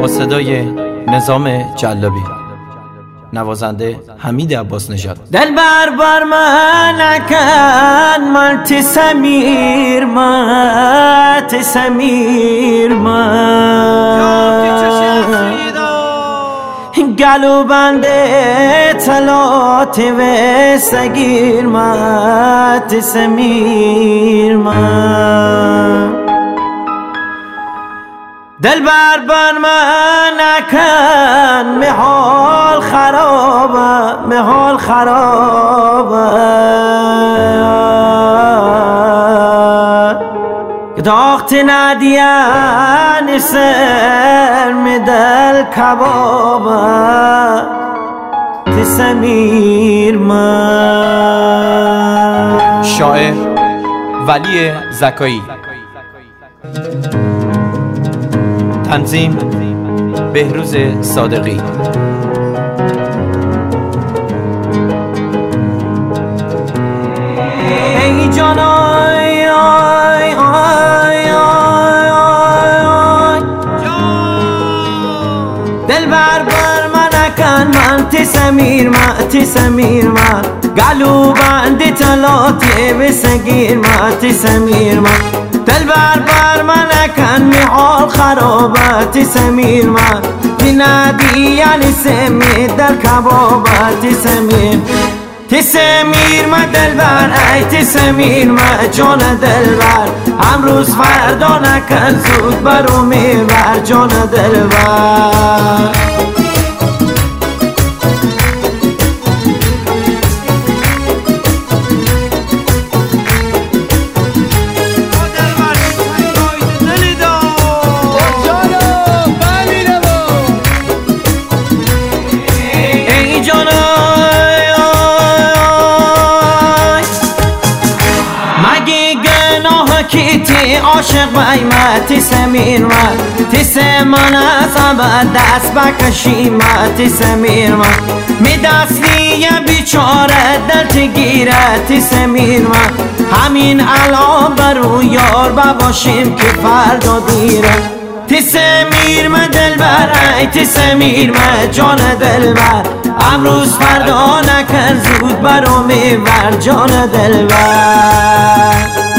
با صدای نظام جلابی. نوازنده حمید عباس نژاد. دل بر بر من کن من تی سمیر من تی سمیر من گلو بنده تلات و سگیر من تی سمیر من دل بر من نکن محال خرابه محال خرابه. داخت ندیان سر دل کبابه. تسمیر من. شاعر ولی زکایی. تنظیم بهروز صادقی. ای جان آی آی آی آی دل بر بر من کن من تی سمیر من تی سمیر من. گلو بندی تلاتی بسگیر من تی سمیر من. دل بر بر من کن میحال خرابتی سمیر من. تی ندی یعنی سمی در کبابتی سمیر. تی سمیر ما دل بر ای تی سمیر ما جان دل بر امروز فردا نکن زود برو میبر جان دل بر گناه کی تی عاشق بیمتی سمیر من تی سمان از دست بکشی من تی سمیر من می دستی بیچاره دل گیره تی سمیر من همین الان برو یار بباشیم که فردا دیره. تی سمیر من دل بر ای تی سمیر من جان دل بر امروز فردا نکن زود برو میبر جان دل بر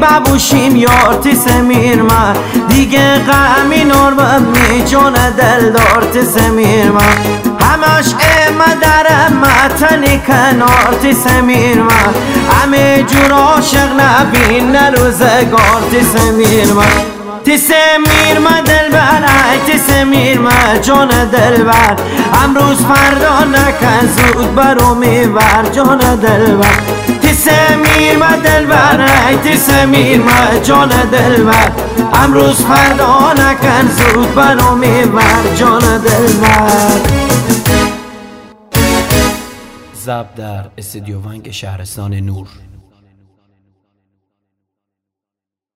ببوشیم یار تی سمیر من دیگه غمی نور می جان دل دار تی سمیر من همش اما در متنی کنار تی سمیر من همه جور عاشق نبین روزگار تی سمیر من تی سمیر من دل بر ای تی سمیر من جان دل بر امروز فردا نکن زود برو میبر جان دل بر تی سمیر من دل بر ای تی سمیر من جان دل بر امروز فردا نکن زود برو میبر جان دل بر زب در استدیو ونگ شهرستان نور.